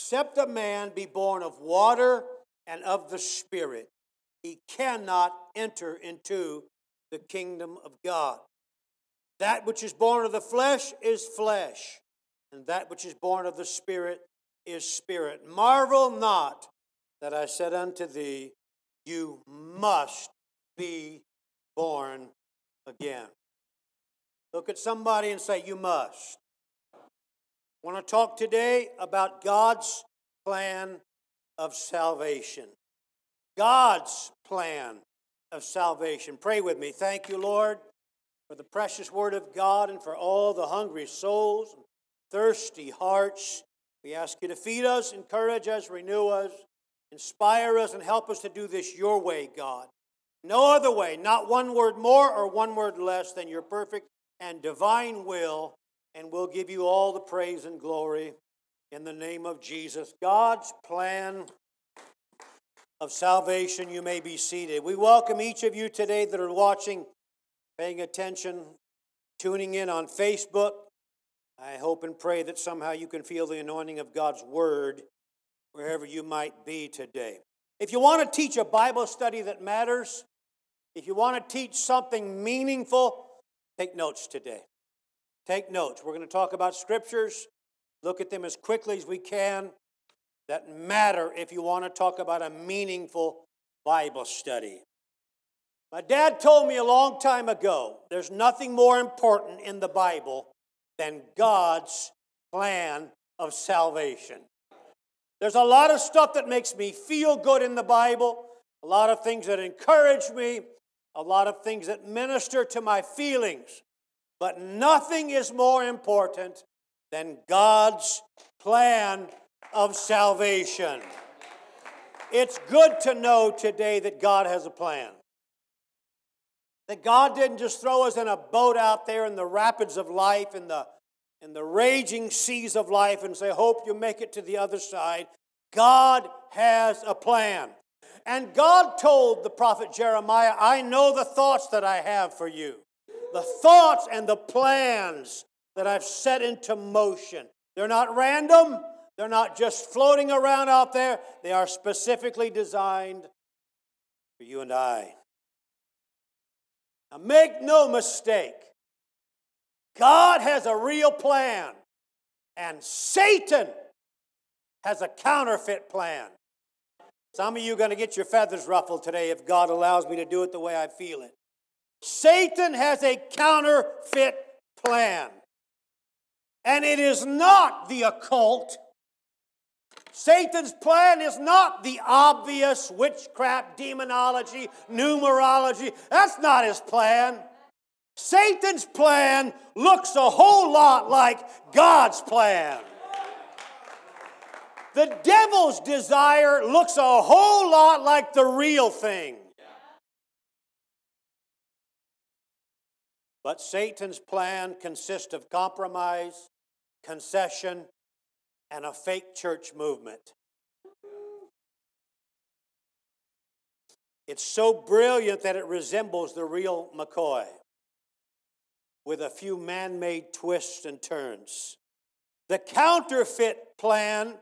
Except a man be born of water and of the Spirit, he cannot enter into the kingdom of God. That which is born of the flesh is flesh, and that which is born of the Spirit is spirit. Marvel not that I said unto thee, You must be born again. Look at somebody and say, You must. I want to talk today about God's plan of salvation. God's plan of salvation. Pray with me. Thank you, Lord, for the precious word of God and for all the hungry souls thirsty hearts. We ask you to feed us, encourage us, renew us, inspire us, and help us to do this your way, God. No other way, not one word more or one word less than your perfect and divine will, and we'll give you all the praise and glory in the name of Jesus. God's plan of salvation, you may be seated. We welcome each of you today that are watching, paying attention, tuning in on Facebook. I hope and pray that somehow you can feel the anointing of God's Word wherever you might be today. If you want to teach a Bible study that matters, if you want to teach something meaningful, take notes today. Take notes. We're going to talk about scriptures, look at them as quickly as we can that matter if you want to talk about a meaningful Bible study. My dad told me a long time ago there's nothing more important in the Bible than God's plan of salvation. There's a lot of stuff that makes me feel good in the Bible, a lot of things that encourage me, a lot of things that minister to my feelings. But nothing is more important than God's plan of salvation. It's good to know today that God has a plan. That God didn't just throw us in a boat out there in the rapids of life, in the, in the raging seas of life, and say, Hope you make it to the other side. God has a plan. And God told the prophet Jeremiah, I know the thoughts that I have for you, the thoughts and the plans that I've set into motion. They're not random, they're not just floating around out there, they are specifically designed for you and I. Now, make no mistake, God has a real plan, and Satan has a counterfeit plan. Some of you are going to get your feathers ruffled today if God allows me to do it the way I feel it. Satan has a counterfeit plan. And it is not the occult. Satan's plan is not the obvious witchcraft, demonology, numerology. That's not his plan. Satan's plan looks a whole lot like God's plan. The devil's desire looks a whole lot like the real thing. But Satan's plan consists of compromise, concession, and a fake church movement. It's so brilliant that it resembles the real McCoy with a few man made twists and turns. The counterfeit plan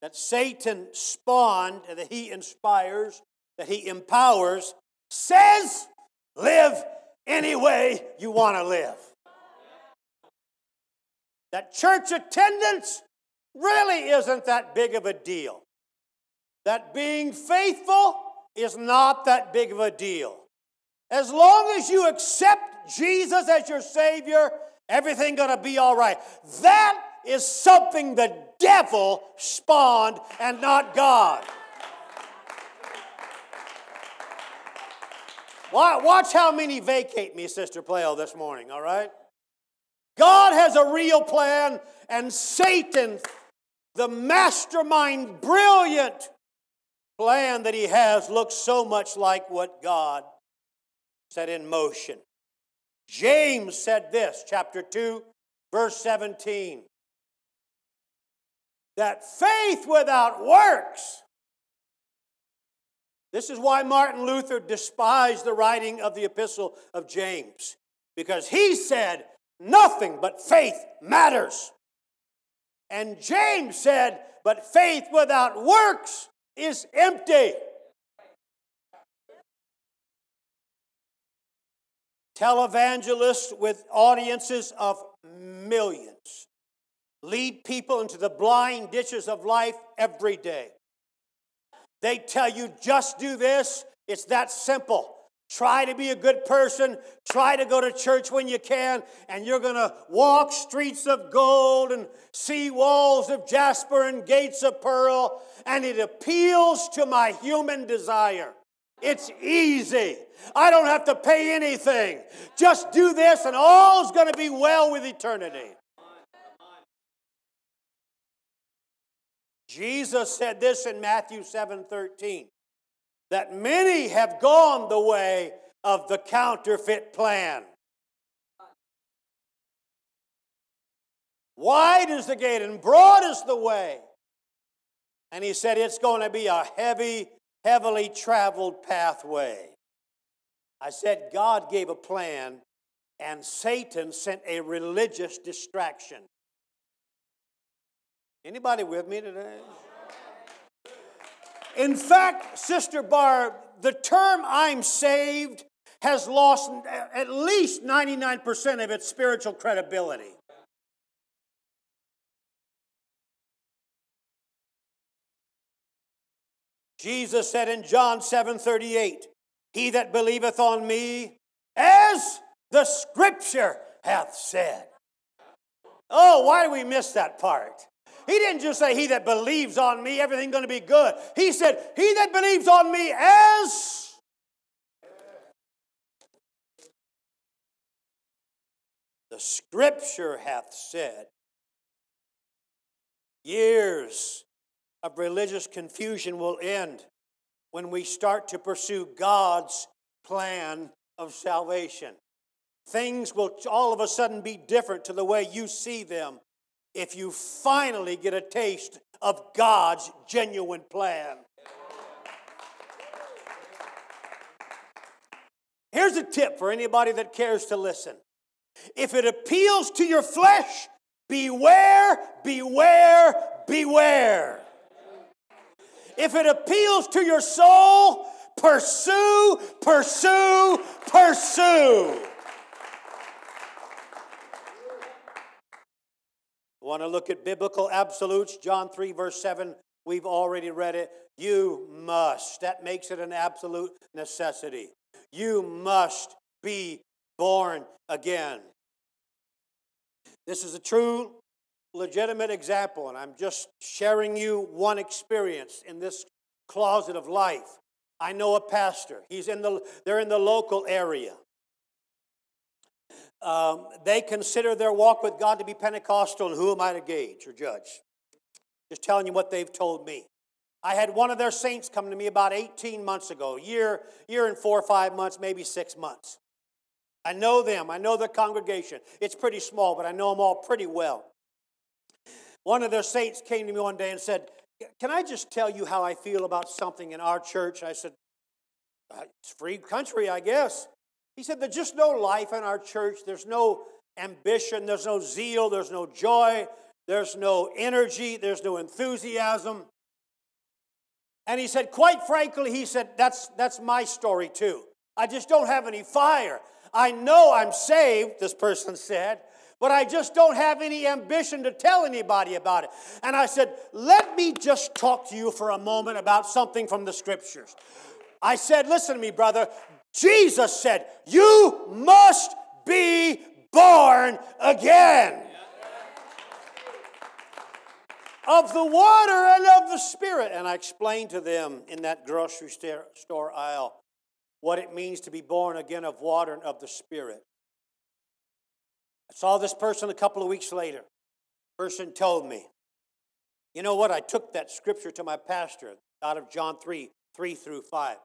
that Satan spawned, that he inspires, that he empowers, says, live any way you want to live. That church attendance really isn't that big of a deal. That being faithful is not that big of a deal. As long as you accept Jesus as your Savior, everything gonna be all right. That is something the devil spawned and not God. Watch how many vacate me, Sister Playo, this morning, all right? God has a real plan, and Satan, the mastermind, brilliant plan that he has, looks so much like what God set in motion. James said this, chapter 2, verse 17 that faith without works. This is why Martin Luther despised the writing of the epistle of James, because he said nothing but faith matters. And James said but faith without works is empty. Televangelists with audiences of millions lead people into the blind ditches of life every day. They tell you just do this, it's that simple. Try to be a good person. Try to go to church when you can, and you're going to walk streets of gold and see walls of jasper and gates of pearl, and it appeals to my human desire. It's easy. I don't have to pay anything. Just do this, and all's going to be well with eternity. Jesus said this in Matthew 7 13 that many have gone the way of the counterfeit plan. Wide is the gate and broad is the way. And he said it's going to be a heavy, heavily traveled pathway. I said God gave a plan and Satan sent a religious distraction. Anybody with me today? In fact, Sister Barb, the term I'm saved has lost at least 99% of its spiritual credibility. Jesus said in John 7 38, He that believeth on me, as the scripture hath said. Oh, why do we miss that part? He didn't just say, He that believes on me, everything going to be good. He said, He that believes on me as. The scripture hath said. Years of religious confusion will end when we start to pursue God's plan of salvation. Things will all of a sudden be different to the way you see them if you finally get a taste of God's genuine plan. Here's a tip for anybody that cares to listen. If it appeals to your flesh, beware, beware, beware. If it appeals to your soul, pursue, pursue, pursue. Want to look at biblical absolutes? John 3, verse 7. We've already read it. You must. That makes it an absolute necessity. You must be born again. This is a true, legitimate example, and I'm just sharing you one experience in this closet of life. I know a pastor. He's in the, they're in the local area um, they consider their walk with God to be Pentecostal, and who am I to gauge or judge? Just telling you what they've told me. I had one of their saints come to me about 18 months ago, year, year and four or five months, maybe six months. I know them. I know their congregation. It's pretty small, but I know them all pretty well. One of their saints came to me one day and said, Can I just tell you how I feel about something in our church? I said, uh, It's free country, I guess. He said, There's just no life in our church. There's no ambition. There's no zeal. There's no joy. There's no energy. There's no enthusiasm. And he said, Quite frankly, he said, That's, that's my story too. I just don't have any fire. I know I'm saved, this person said, but I just don't have any ambition to tell anybody about it. And I said, Let me just talk to you for a moment about something from the scriptures. I said, Listen to me, brother. Jesus said, You must be born again of the water and of the Spirit. And I explained to them in that grocery store aisle what it means to be born again of water and of the Spirit. I saw this person a couple of weeks later. Person told me, You know what? I took that scripture to my pastor out of John 3 3 through 5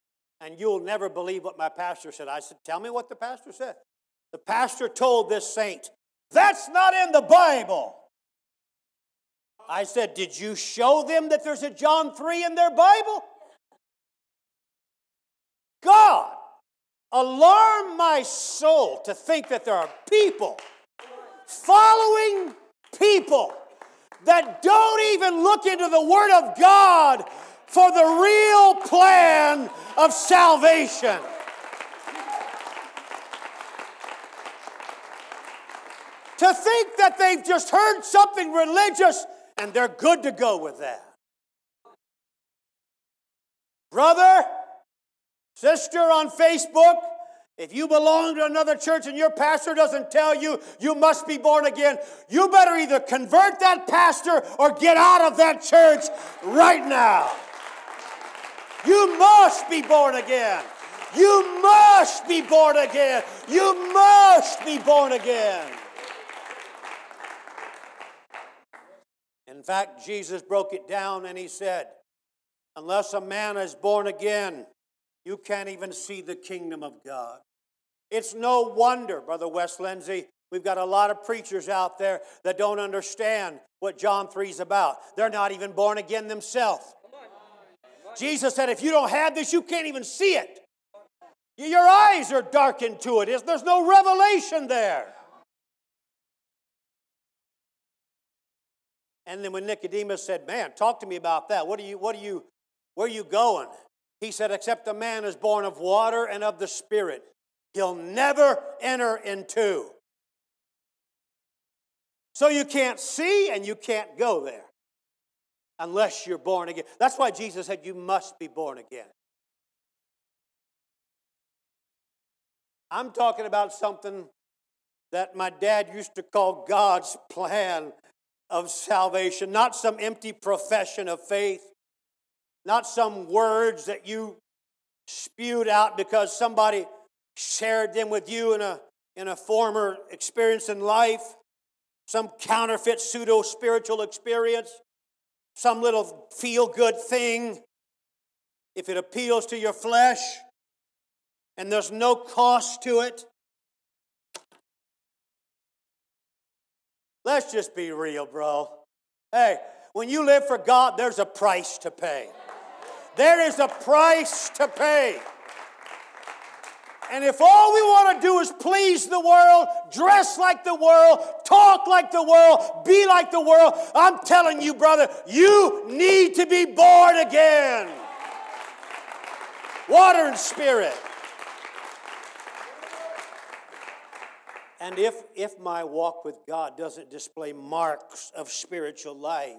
and you'll never believe what my pastor said. I said, Tell me what the pastor said. The pastor told this saint, That's not in the Bible. I said, Did you show them that there's a John 3 in their Bible? God, alarm my soul to think that there are people following people that don't even look into the Word of God for the real plan of salvation. To think that they've just heard something religious and they're good to go with that. Brother, sister on Facebook, if you belong to another church and your pastor doesn't tell you you must be born again, you better either convert that pastor or get out of that church right now. You must be born again. You must be born again. You must be born again. In fact, Jesus broke it down and he said, Unless a man is born again, you can't even see the kingdom of God. It's no wonder, Brother Wes Lindsay, we've got a lot of preachers out there that don't understand what John 3 is about. They're not even born again themselves. Jesus said, if you don't have this, you can't even see it. Your eyes are darkened to it. There's no revelation there. And then when Nicodemus said, Man, talk to me about that. What are you, what are you, where are you going? He said, Except a man is born of water and of the Spirit, he'll never enter into. So you can't see and you can't go there unless you're born again. That's why Jesus said, You must be born again. I'm talking about something that my dad used to call God's plan of salvation, not some empty profession of faith, not some words that you spewed out because somebody shared them with you in a, in a former experience in life, some counterfeit pseudo spiritual experience, some little feel good thing. If it appeals to your flesh and there's no cost to it, Let's just be real, bro. Hey, when you live for God, there's a price to pay. There is a price to pay. And if all we want to do is please the world, dress like the world, talk like the world, be like the world, I'm telling you, brother, you need to be born again. Water and spirit. And if, if my walk with God doesn't display marks of spiritual life,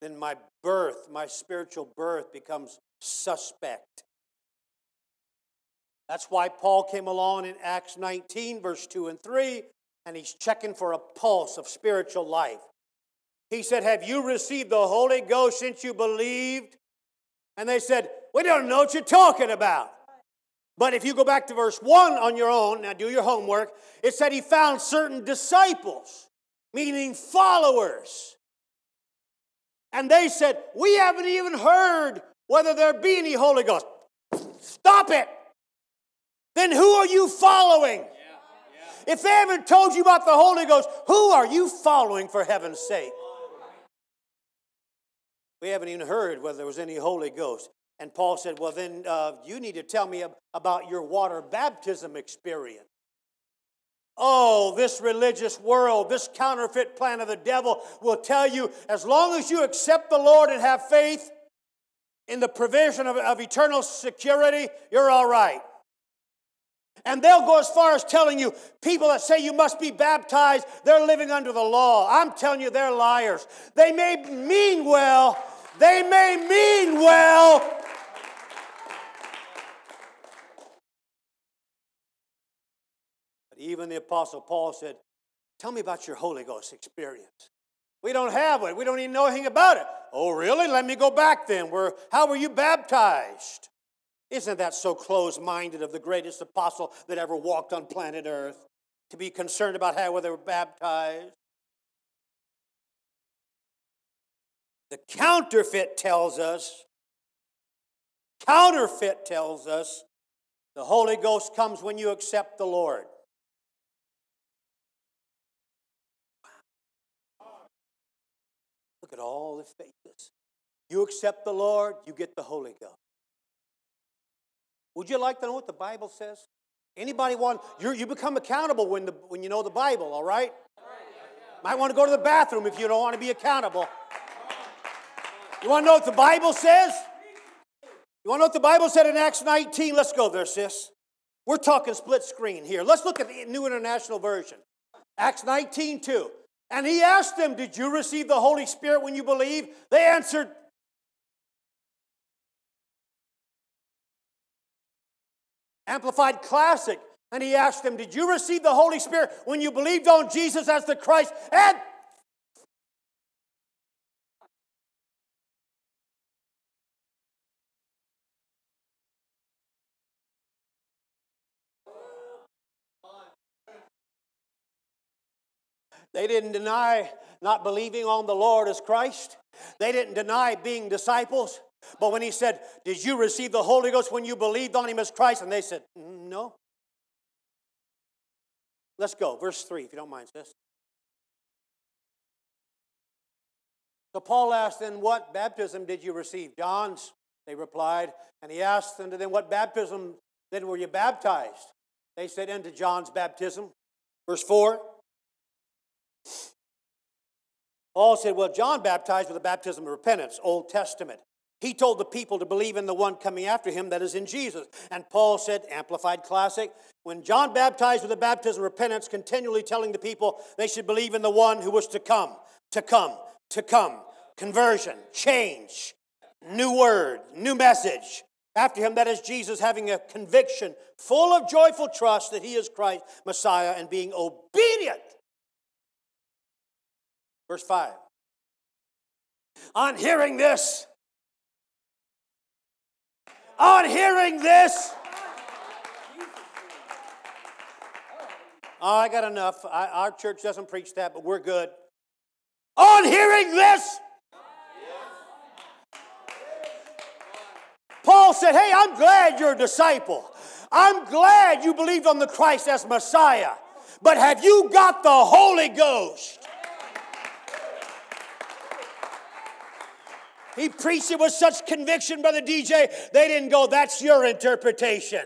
then my birth, my spiritual birth, becomes suspect. That's why Paul came along in Acts 19, verse 2 and 3, and he's checking for a pulse of spiritual life. He said, Have you received the Holy Ghost since you believed? And they said, We don't know what you're talking about. But if you go back to verse 1 on your own, now do your homework, it said he found certain disciples, meaning followers. And they said, We haven't even heard whether there be any Holy Ghost. Stop it. Then who are you following? If they haven't told you about the Holy Ghost, who are you following for heaven's sake? We haven't even heard whether there was any Holy Ghost. And Paul said, Well, then uh, you need to tell me about your water baptism experience. Oh, this religious world, this counterfeit plan of the devil will tell you as long as you accept the Lord and have faith in the provision of, of eternal security, you're all right. And they'll go as far as telling you people that say you must be baptized, they're living under the law. I'm telling you, they're liars. They may mean well, they may mean well, But Even the Apostle Paul said, Tell me about your Holy Ghost experience. We don't have it. We don't even know anything about it. Oh, really? Let me go back then. Where, how were you baptized? Isn't that so close minded of the greatest apostle that ever walked on planet Earth to be concerned about how they were baptized? The counterfeit tells us, counterfeit tells us the Holy Ghost comes when you accept the Lord. Look at all the faces. You accept the Lord, you get the Holy Ghost. Would you like to know what the Bible says? Anybody want, you you become accountable when, the, when you know the Bible, all right? Might want to go to the bathroom if you don't want to be accountable. You want to know what the Bible says? You want to know what the Bible said in Acts 19? Let's go there, sis. We're talking split screen here. Let's look at the New International Version. Acts 19, 2. And he asked them, Did you receive the Holy Spirit when you believed? They answered, Amplified Classic. And he asked them, Did you receive the Holy Spirit when you believed on Jesus as the Christ? And They didn't deny not believing on the Lord as Christ. They didn't deny being disciples. But when he said, Did you receive the Holy Ghost when you believed on him as Christ? And they said, mm, No. Let's go. Verse 3, if you don't mind, sis. So Paul asked then, What baptism did you receive? John's, they replied. And he asked them, Then what baptism then were you baptized? They said, Into John's baptism. Verse 4. Paul said, Well, John baptized with the baptism of repentance, Old Testament. He told the people to believe in the one coming after him, that is in Jesus. And Paul said, Amplified Classic, when John baptized with the baptism of repentance, continually telling the people they should believe in the one who was to come, to come, to come. Conversion, change, new word, new message. After him, that is Jesus having a conviction full of joyful trust that he is Christ, Messiah, and being obedient Verse 5. On hearing this, on hearing this, oh, I got enough. I, our church doesn't preach that, but we're good. On hearing this, Paul said, Hey, I'm glad you're a disciple. I'm glad you believed on the Christ as Messiah. But have you got the Holy Ghost? He preached it with such conviction, Brother DJ, they didn't go, that's your interpretation.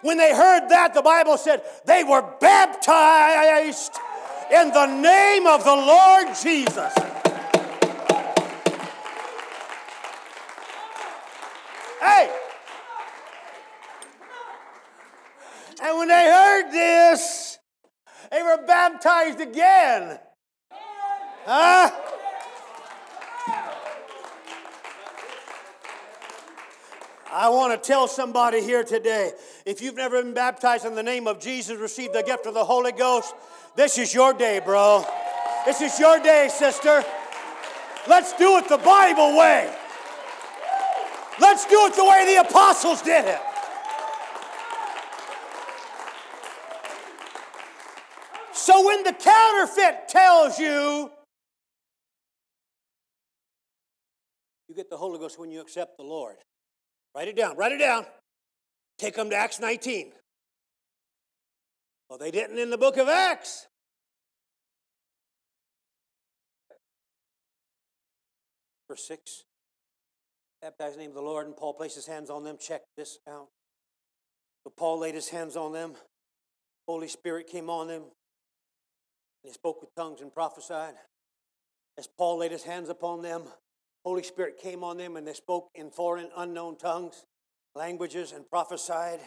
When they heard that, the Bible said they were baptized in the name of the Lord Jesus. Hey! And when they heard this, they were baptized again. Huh? I want to tell somebody here today if you've never been baptized in the name of Jesus, received the gift of the Holy Ghost, this is your day, bro. This is your day, sister. Let's do it the Bible way. Let's do it the way the apostles did it. So when the counterfeit tells you, you get the Holy Ghost when you accept the Lord. Write it down. Write it down. Take them to Acts 19. Well, they didn't in the book of Acts. Verse 6. Baptize in the name of the Lord, and Paul placed his hands on them. Check this out. So Paul laid his hands on them. Holy Spirit came on them. He spoke with tongues and prophesied. As Paul laid his hands upon them, Holy Spirit came on them and they spoke in foreign, unknown tongues, languages, and prophesied.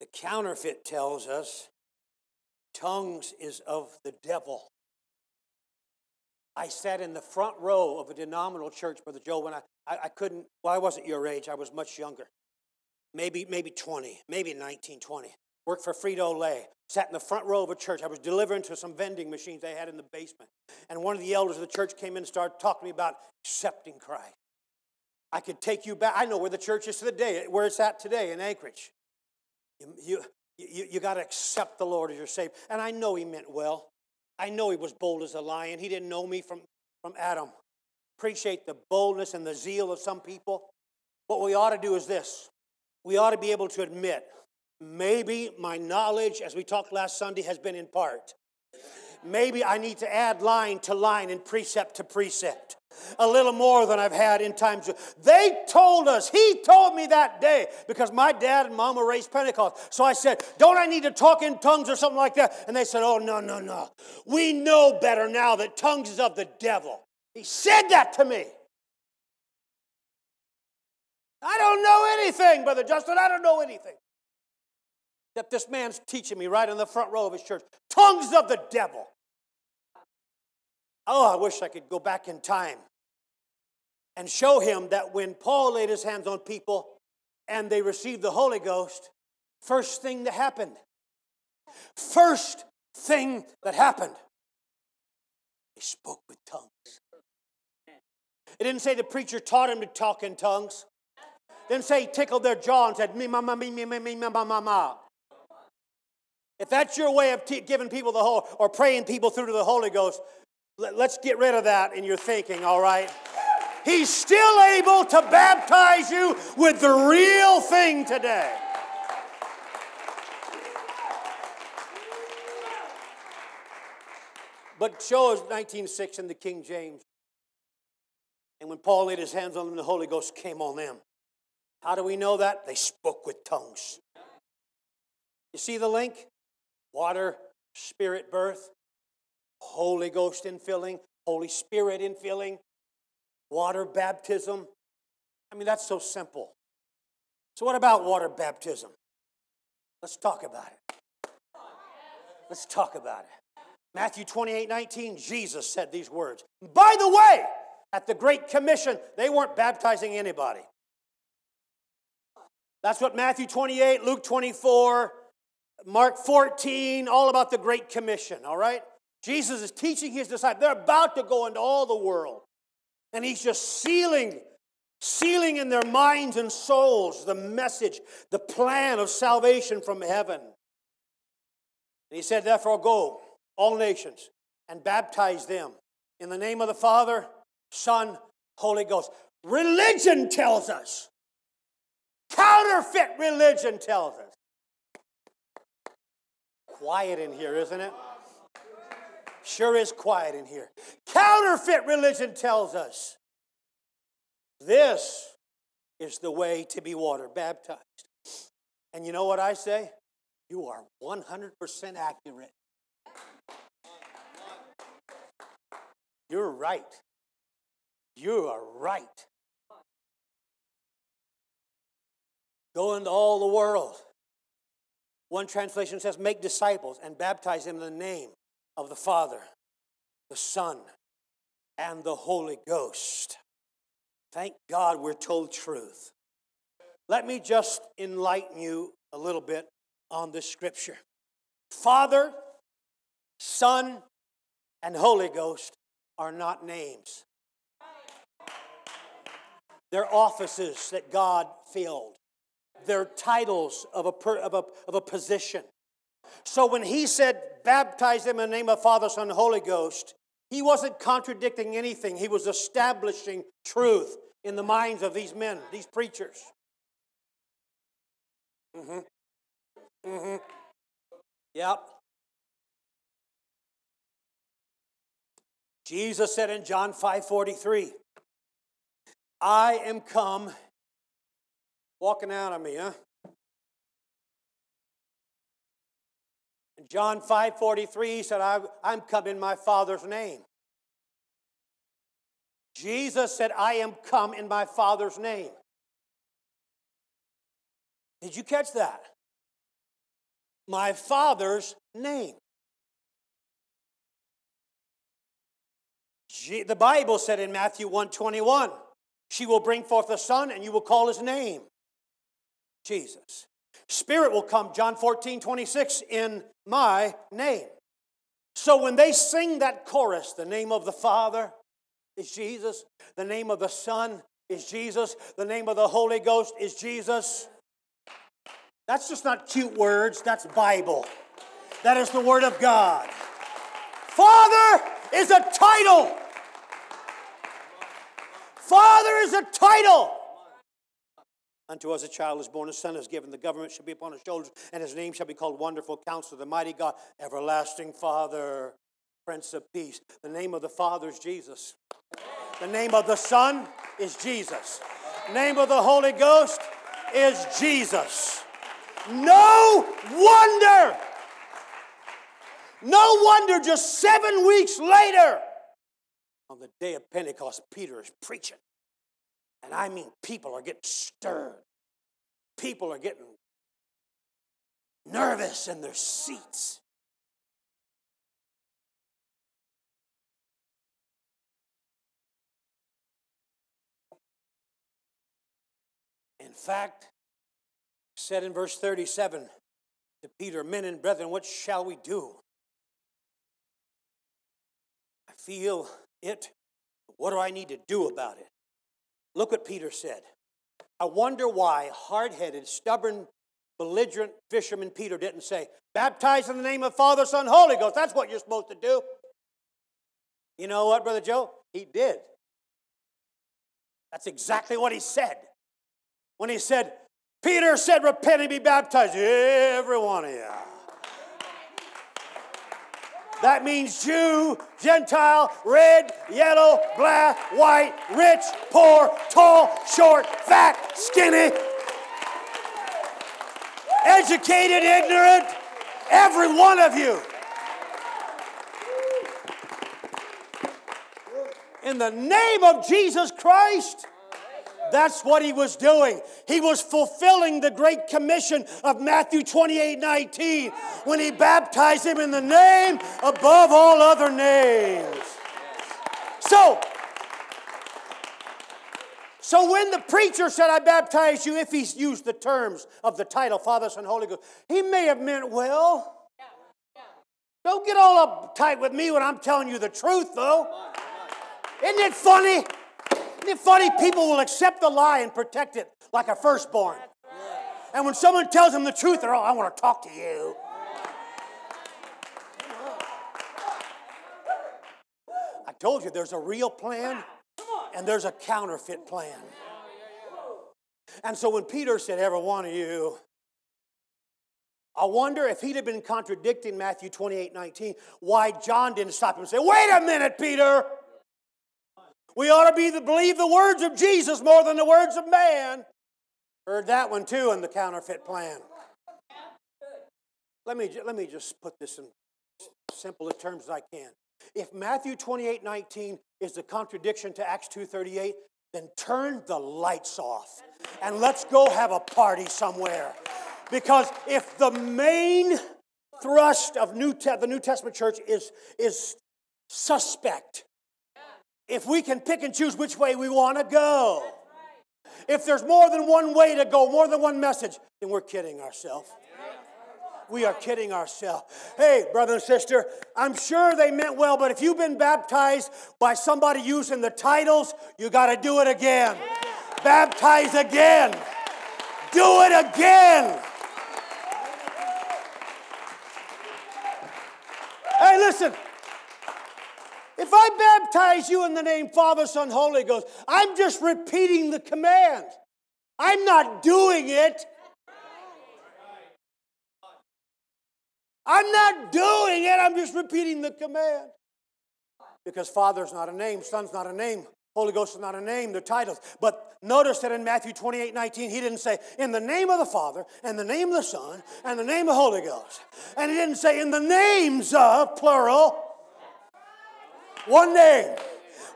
The counterfeit tells us tongues is of the devil. I sat in the front row of a denominational church, Brother Joe, when I, I, I couldn't, well, I wasn't your age, I was much younger. Maybe, maybe 20, maybe 19, 20 worked for Frito Lay, sat in the front row of a church. I was delivering to some vending machines they had in the basement. And one of the elders of the church came in and started talking to me about accepting Christ. I could take you back. I know where the church is today, where it's at today in Anchorage. You, you, you, you got to accept the Lord as your Savior. And I know he meant well. I know he was bold as a lion. He didn't know me from, from Adam. Appreciate the boldness and the zeal of some people. What we ought to do is this we ought to be able to admit Maybe my knowledge, as we talked last Sunday, has been in part. maybe I need to add line to line and precept to precept. A little more than I've had in times. They told us, he told me that day, because my dad and mom were raised Pentecost. So I said, Don't I need to talk in tongues or something like that? And they said, Oh, no, no, no. We know better now that tongues is of the devil. He said that to me. I don't know anything, Brother Justin. I don't know anything. That this man's teaching me right in the front row of his church. Tongues of the devil. Oh, I wish I could go back in time and show him that when Paul laid his hands on people and they received the Holy Ghost, first thing that happened, first thing that happened, they spoke with tongues. It didn't say the preacher taught him to talk in tongues. Didn't say he tickled their jaw and said, me, ma, ma, me, me, me, me, ma, ma, ma, ma. If that's your way of t- giving people the whole, or praying people through to the Holy Ghost, let, let's get rid of that in your thinking, all right? He's still able to baptize you with the real thing today. But show us 19.6 in the King James. And when Paul laid his hands on them, the Holy Ghost came on them. How do we know that? They spoke with tongues. You see the link? Water, spirit birth, Holy Ghost infilling, Holy Spirit infilling, water baptism. I mean, that's so simple. So, what about water baptism? Let's talk about it. Let's talk about it. Matthew 28 19, Jesus said these words. By the way, at the Great Commission, they weren't baptizing anybody. That's what Matthew 28, Luke 24, Mark 14, all about the Great Commission, all right? Jesus is teaching his disciples. They're about to go into all the world. And he's just sealing, sealing in their minds and souls the message, the plan of salvation from heaven. And he said, Therefore, go, all nations, and baptize them in the name of the Father, Son, Holy Ghost. Religion tells us. Counterfeit religion tells us. Quiet in here, isn't it? Sure is quiet in here. Counterfeit religion tells us this is the way to be water baptized. And you know what I say? You are 100% accurate. You're right. You are right. Go into all the world. One translation says, make disciples and baptize them in the name of the Father, the Son, and the Holy Ghost. Thank God we're told truth. Let me just enlighten you a little bit on this scripture. Father, Son, and Holy Ghost are not names. They're offices that God filled. They're titles of a, per, of a, of a position. So when he said, baptize them in the name of Father, Son, Holy Ghost, he wasn't contradicting anything. He was establishing truth in the minds of these men, these preachers. Mm-hmm. Mm-hmm. Yep. Jesus said in John 5 43, I am come, walking out on me, huh? John 5 43, he said, I'm come in my Father's name. Jesus said, I am come in my Father's name. Did you catch that? My Father's name. The Bible said in Matthew 121, she will bring forth a son and you will call his name Jesus. Spirit will come, John 14, 26, in my name. So when they sing that chorus, the name of the Father is Jesus, the name of the Son is Jesus, the name of the Holy Ghost is Jesus. That's just not cute words, that's Bible. That is the Word of God. Father is a title. Father is a title. Unto us a child is born, a son is given, the government shall be upon his shoulders, and his name shall be called Wonderful Counselor, the Mighty God, Everlasting Father, Prince of Peace. The name of the Father is Jesus. The name of the Son is Jesus. The Name of the Holy Ghost is Jesus. No wonder. No wonder just seven weeks later, on the day of Pentecost, Peter is preaching. And I mean, people are getting stirred. People are getting nervous in their seats. In fact, said in verse 37 to Peter, Men and brethren, what shall we do? I feel it. What do I need to do about it? Look what Peter said. I wonder why hard headed, stubborn, belligerent fisherman Peter didn't say, Baptize in the name of Father, Son, Holy Ghost. That's what you're supposed to do. You know what, Brother Joe? He did. That's exactly what he said. When he said, Peter said, Repent and be baptized. Every one of you. That means Jew, Gentile, red, yellow, black, white, rich, poor, tall, short, fat, skinny, educated, ignorant, every one of you. In the name of Jesus Christ, that's what he was doing. He was fulfilling the great commission of Matthew 28 19 when he baptized him in the name above all other names. So, so when the preacher said, I baptize you, if he used the terms of the title, Father, Son, Holy Ghost, he may have meant well. Don't get all uptight with me when I'm telling you the truth, though. Isn't it funny? Isn't it funny? Funny people will accept the lie and protect it like a firstborn. And when someone tells them the truth, they're all, I want to talk to you. I told you there's a real plan and there's a counterfeit plan. And so when Peter said, Every one of you, I wonder if he'd have been contradicting Matthew 28 19, why John didn't stop him and say, Wait a minute, Peter. We ought to be the, believe the words of Jesus more than the words of man. Heard that one too in the counterfeit plan. Let me, let me just put this in simple terms as I can. If Matthew 28 19 is the contradiction to Acts 2.38, then turn the lights off and let's go have a party somewhere. Because if the main thrust of New Te- the New Testament church is, is suspect, if we can pick and choose which way we want to go. If there's more than one way to go, more than one message, then we're kidding ourselves. We are kidding ourselves. Hey, brother and sister, I'm sure they meant well, but if you've been baptized by somebody using the titles, you got to do it again. Baptize again. Do it again. Hey, listen. If I baptize you in the name Father, Son, Holy Ghost, I'm just repeating the command. I'm not doing it. I'm not doing it. I'm just repeating the command. Because Father's not a name, Son's not a name, Holy Ghost is not a name, they're titles. But notice that in Matthew 28 19, he didn't say, in the name of the Father, and the name of the Son, and the name of Holy Ghost. And he didn't say, in the names of, plural, one name,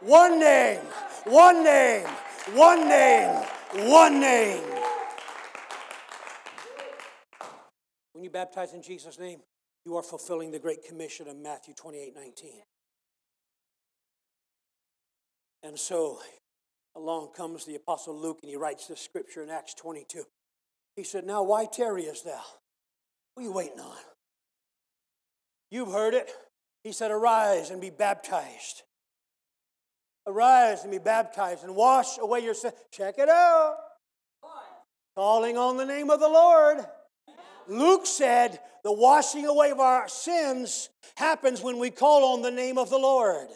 one name, one name, one name, one name. When you baptize in Jesus' name, you are fulfilling the Great Commission of Matthew 28 19. And so along comes the Apostle Luke and he writes this scripture in Acts 22. He said, Now why tarriest thou? What are you waiting on? You've heard it. He said, Arise and be baptized. Arise and be baptized and wash away your sin. Check it out. Calling on the name of the Lord. Luke said the washing away of our sins happens when we call on the name of the Lord.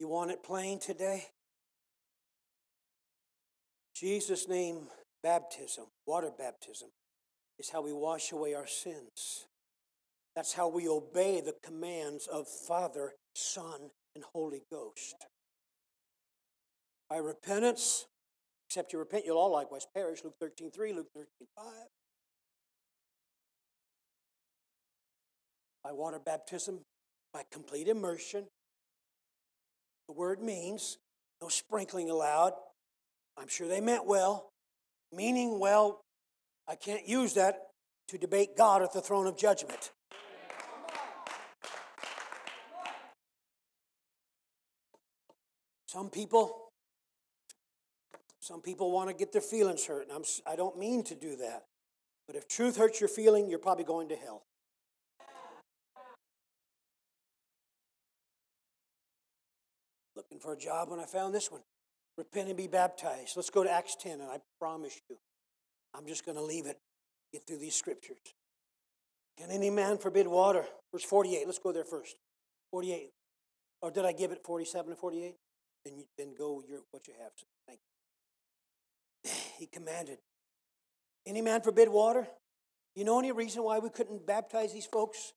You want it plain today? Jesus' name Baptism, water baptism, is how we wash away our sins. That's how we obey the commands of Father, Son, and Holy Ghost. By repentance, except you repent, you'll all likewise perish. Luke 13 3, Luke 13 5. By water baptism, by complete immersion. The word means no sprinkling allowed. I'm sure they meant well. Meaning well, I can't use that to debate God at the throne of judgment. Some people, some people want to get their feelings hurt, and I'm, I don't mean to do that. But if truth hurts your feeling, you're probably going to hell. Looking for a job when I found this one. Repent and be baptized. Let's go to Acts 10, and I promise you, I'm just going to leave it, get through these scriptures. Can any man forbid water? Verse 48. Let's go there first. 48. Or did I give it 47 and 48? Then, you, then go your, what you have. Thank you. He commanded. Any man forbid water? You know any reason why we couldn't baptize these folks?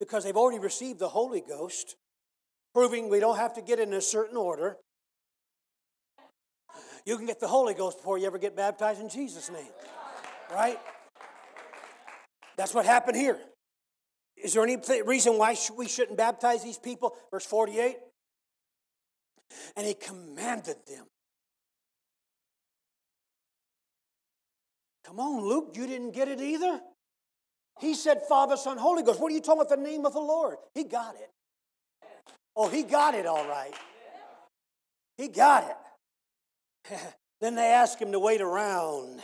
Because they've already received the Holy Ghost, proving we don't have to get in a certain order. You can get the Holy Ghost before you ever get baptized in Jesus' name. Right? That's what happened here. Is there any reason why we shouldn't baptize these people? Verse 48 and he commanded them. Come on, Luke, you didn't get it either? He said, Father, Son, Holy Ghost. What are you talking about the name of the Lord? He got it. Oh, he got it all right. He got it. then they asked him to wait around.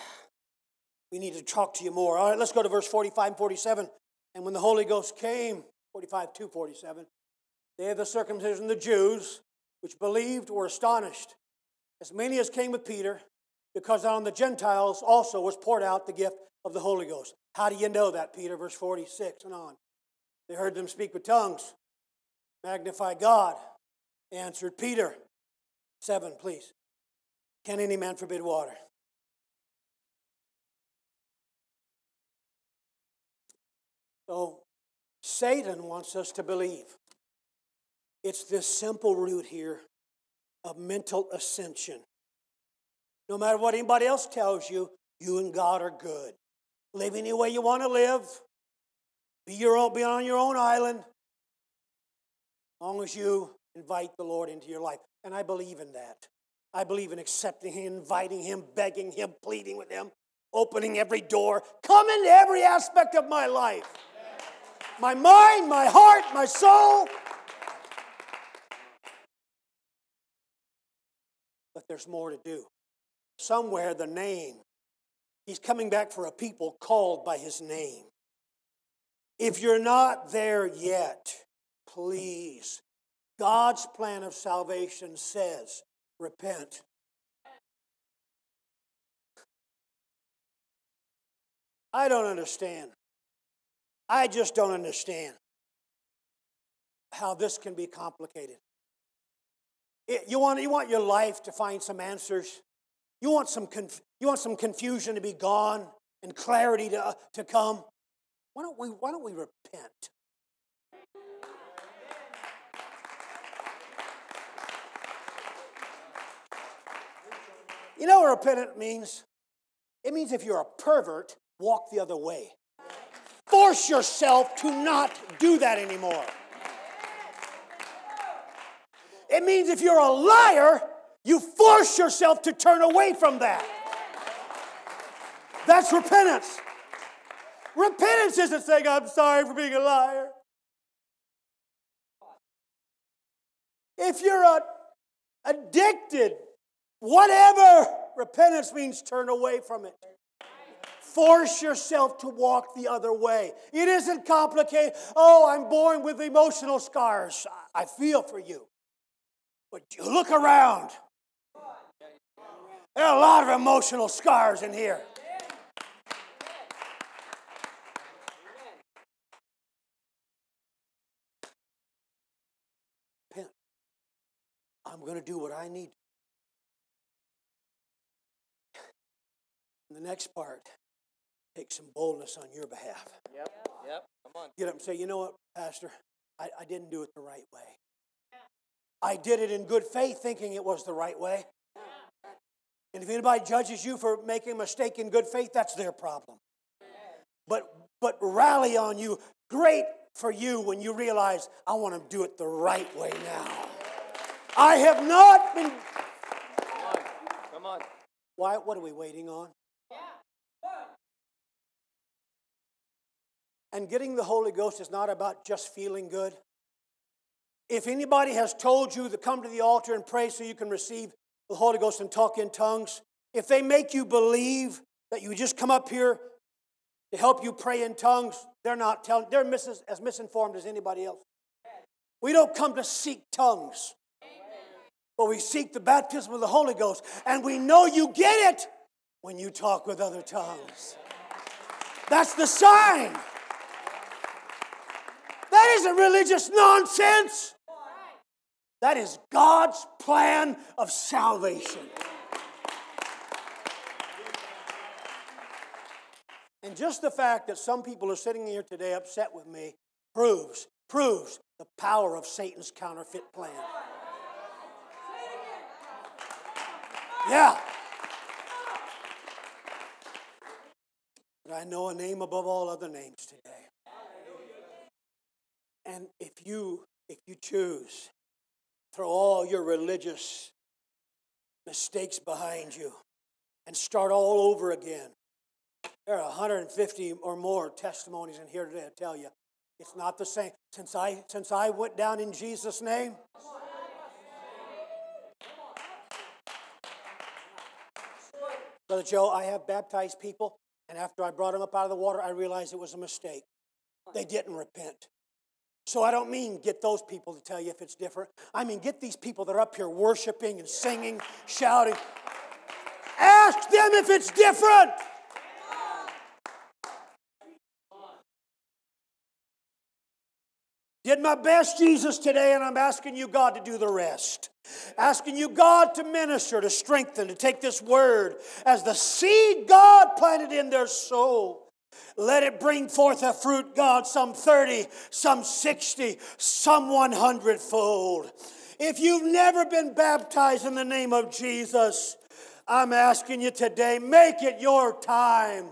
We need to talk to you more. All right, let's go to verse 45 and 47. And when the Holy Ghost came, 45 to 47, they had the circumcision, the Jews, which believed were astonished, as many as came with Peter, because on the Gentiles also was poured out the gift of the Holy Ghost. How do you know that, Peter? Verse 46 and on. They heard them speak with tongues, magnify God, answered Peter. Seven, please. Can any man forbid water? So, Satan wants us to believe it's this simple root here of mental ascension. No matter what anybody else tells you, you and God are good. Live any way you want to live. Be your own, be on your own island. As long as you invite the Lord into your life. And I believe in that. I believe in accepting Him, inviting Him, begging Him, pleading with Him, opening every door. Come into every aspect of my life my mind, my heart, my soul. But there's more to do. Somewhere, the name. He's coming back for a people called by his name. If you're not there yet, please. God's plan of salvation says, repent. I don't understand. I just don't understand how this can be complicated. It, you, want, you want your life to find some answers. You want some, conf, you want some confusion to be gone and clarity to, uh, to come. Why don't, we, why don't we repent? You know what repentant means? It means if you're a pervert, walk the other way. Force yourself to not do that anymore. It means if you're a liar, you force yourself to turn away from that. That's repentance. Repentance isn't saying, I'm sorry for being a liar. If you're a, addicted, whatever, repentance means turn away from it. Force yourself to walk the other way. It isn't complicated. Oh, I'm born with emotional scars. I feel for you. But you look around. There are a lot of emotional scars in here. Repent. I'm going to do what I need the next part, take some boldness on your behalf. Yep. Yep. Come on. Get up and say, you know what, Pastor? I, I didn't do it the right way. I did it in good faith, thinking it was the right way. And if anybody judges you for making a mistake in good faith, that's their problem. But but rally on you. Great for you when you realize I want to do it the right way now. I have not been. Come on. Come on. Why? What are we waiting on? And getting the Holy Ghost is not about just feeling good. If anybody has told you to come to the altar and pray so you can receive the Holy Ghost and talk in tongues, if they make you believe that you just come up here to help you pray in tongues, they're not telling, they're mis- as misinformed as anybody else. We don't come to seek tongues, but we seek the baptism of the Holy Ghost, and we know you get it when you talk with other tongues. That's the sign. That isn't religious nonsense. That is God's plan of salvation. And just the fact that some people are sitting here today upset with me proves, proves the power of Satan's counterfeit plan. Yeah. But I know a name above all other names today. And if you if you choose throw all your religious mistakes behind you and start all over again. There are 150 or more testimonies in here today to tell you it's not the same. Since I since I went down in Jesus' name, Brother Joe, I have baptized people, and after I brought them up out of the water, I realized it was a mistake. They didn't repent. So I don't mean get those people to tell you if it's different. I mean get these people that are up here worshiping and singing, shouting. Ask them if it's different. Did my best, Jesus, today, and I'm asking you, God, to do the rest. Asking you, God, to minister, to strengthen, to take this word as the seed God planted in their soul. Let it bring forth a fruit, God, some 30, some 60, some 100 fold. If you've never been baptized in the name of Jesus, I'm asking you today, make it your time.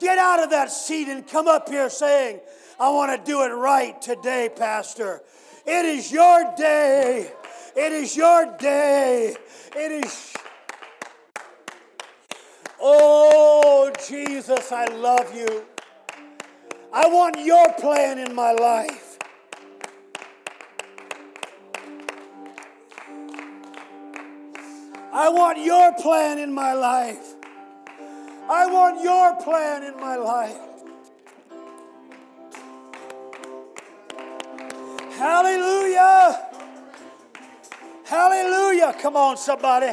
Get out of that seat and come up here saying, I want to do it right today, Pastor. It is your day. It is your day. It is. Oh, Jesus, I love you. I want your plan in my life. I want your plan in my life. I want your plan in my life. Hallelujah. Hallelujah. Come on, somebody.